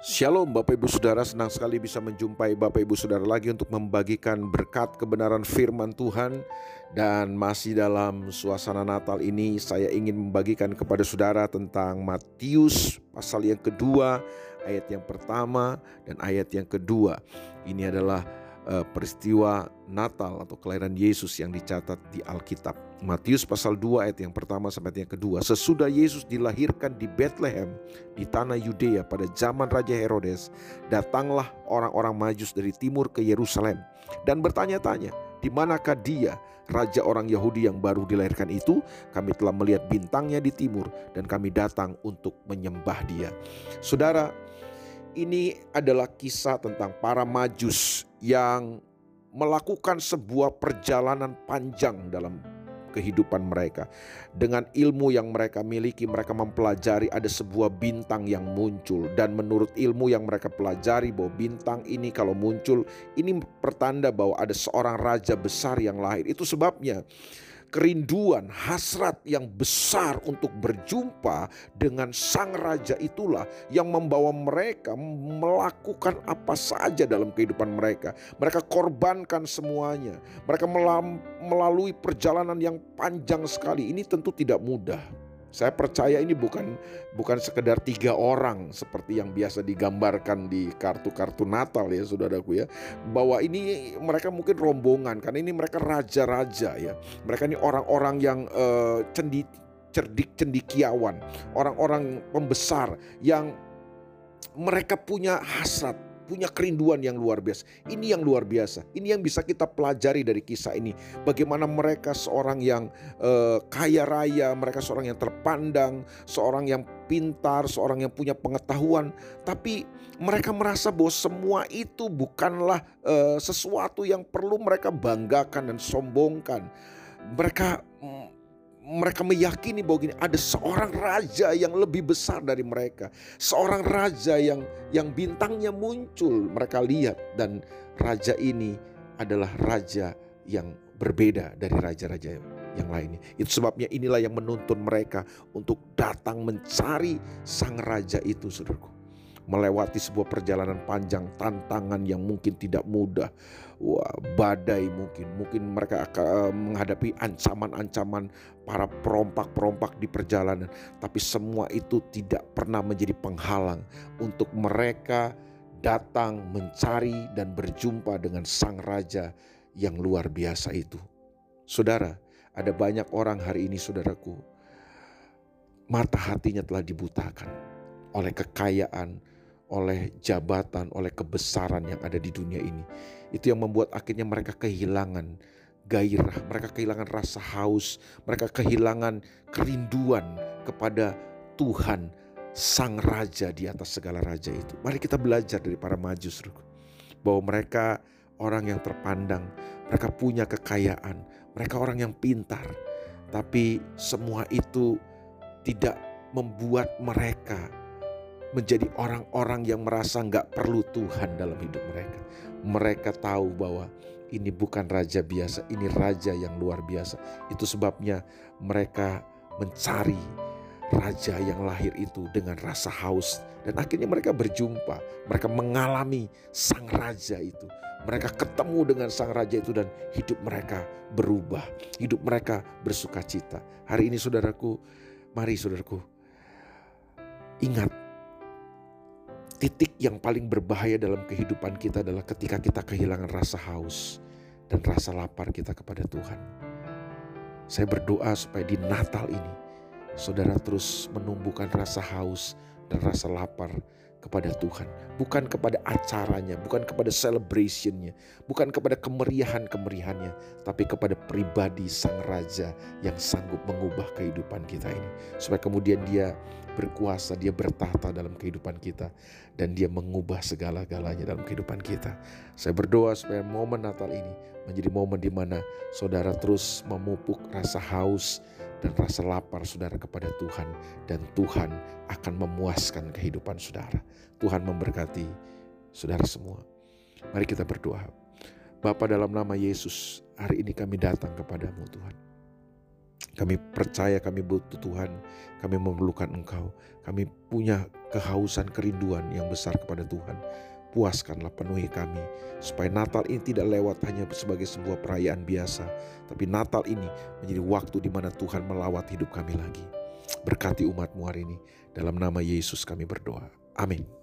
Shalom Bapak Ibu Saudara, senang sekali bisa menjumpai Bapak Ibu Saudara lagi untuk membagikan berkat kebenaran firman Tuhan. Dan masih dalam suasana Natal ini saya ingin membagikan kepada Saudara tentang Matius pasal yang kedua Ayat yang pertama dan ayat yang kedua. Ini adalah peristiwa Natal atau kelahiran Yesus yang dicatat di Alkitab. Matius pasal 2 ayat yang pertama sampai yang kedua. Sesudah Yesus dilahirkan di Bethlehem di tanah Yudea pada zaman Raja Herodes, datanglah orang-orang Majus dari timur ke Yerusalem dan bertanya-tanya, di manakah dia, raja orang Yahudi yang baru dilahirkan itu? Kami telah melihat bintangnya di timur dan kami datang untuk menyembah dia. Saudara, ini adalah kisah tentang para Majus yang melakukan sebuah perjalanan panjang dalam kehidupan mereka. Dengan ilmu yang mereka miliki, mereka mempelajari ada sebuah bintang yang muncul, dan menurut ilmu yang mereka pelajari, bahwa bintang ini kalau muncul, ini pertanda bahwa ada seorang raja besar yang lahir. Itu sebabnya kerinduan, hasrat yang besar untuk berjumpa dengan sang raja itulah yang membawa mereka melakukan apa saja dalam kehidupan mereka. Mereka korbankan semuanya. Mereka melalui perjalanan yang panjang sekali. Ini tentu tidak mudah. Saya percaya ini bukan bukan sekedar tiga orang seperti yang biasa digambarkan di kartu-kartu Natal ya saudaraku ya. Bahwa ini mereka mungkin rombongan karena ini mereka raja-raja ya. Mereka ini orang-orang yang uh, cendi, cerdik cendikiawan, orang-orang pembesar yang mereka punya hasrat punya kerinduan yang luar biasa. Ini yang luar biasa. Ini yang bisa kita pelajari dari kisah ini. Bagaimana mereka seorang yang uh, kaya raya, mereka seorang yang terpandang, seorang yang pintar, seorang yang punya pengetahuan, tapi mereka merasa bahwa semua itu bukanlah uh, sesuatu yang perlu mereka banggakan dan sombongkan. Mereka mm, mereka meyakini bahwa gini ada seorang raja yang lebih besar dari mereka, seorang raja yang yang bintangnya muncul mereka lihat. Dan raja ini adalah raja yang berbeda dari raja-raja yang lainnya. Itu sebabnya inilah yang menuntun mereka untuk datang mencari sang raja itu, saudaraku melewati sebuah perjalanan panjang, tantangan yang mungkin tidak mudah, wah badai mungkin, mungkin mereka akan eh, menghadapi ancaman-ancaman para perompak-perompak di perjalanan, tapi semua itu tidak pernah menjadi penghalang untuk mereka datang mencari dan berjumpa dengan sang raja yang luar biasa itu. Saudara, ada banyak orang hari ini saudaraku, mata hatinya telah dibutakan oleh kekayaan, oleh jabatan, oleh kebesaran yang ada di dunia ini. Itu yang membuat akhirnya mereka kehilangan gairah, mereka kehilangan rasa haus, mereka kehilangan kerinduan kepada Tuhan, Sang Raja di atas segala raja itu. Mari kita belajar dari para majus, bahwa mereka orang yang terpandang, mereka punya kekayaan, mereka orang yang pintar, tapi semua itu tidak membuat mereka menjadi orang-orang yang merasa nggak perlu Tuhan dalam hidup mereka. Mereka tahu bahwa ini bukan raja biasa, ini raja yang luar biasa. Itu sebabnya mereka mencari raja yang lahir itu dengan rasa haus dan akhirnya mereka berjumpa, mereka mengalami sang raja itu. Mereka ketemu dengan sang raja itu dan hidup mereka berubah, hidup mereka bersuka cita. Hari ini saudaraku, mari saudaraku, ingat titik yang paling berbahaya dalam kehidupan kita adalah ketika kita kehilangan rasa haus dan rasa lapar kita kepada Tuhan. Saya berdoa supaya di Natal ini saudara terus menumbuhkan rasa haus dan rasa lapar kepada Tuhan, bukan kepada acaranya, bukan kepada celebrationnya, bukan kepada kemeriahan-kemeriahannya, tapi kepada pribadi Sang Raja yang sanggup mengubah kehidupan kita ini. Supaya kemudian dia berkuasa, dia bertahta dalam kehidupan kita, dan dia mengubah segala-galanya dalam kehidupan kita. Saya berdoa supaya momen Natal ini menjadi momen di mana saudara terus memupuk rasa haus, dan rasa lapar saudara kepada Tuhan dan Tuhan akan memuaskan kehidupan saudara. Tuhan memberkati saudara semua. Mari kita berdoa. Bapa dalam nama Yesus, hari ini kami datang kepadamu Tuhan. Kami percaya kami butuh Tuhan, kami memerlukan Engkau. Kami punya kehausan kerinduan yang besar kepada Tuhan. Puaskanlah penuhi kami supaya Natal ini tidak lewat hanya sebagai sebuah perayaan biasa, tapi Natal ini menjadi waktu di mana Tuhan melawat hidup kami lagi. Berkati umatmu hari ini. Dalam nama Yesus kami berdoa. Amin.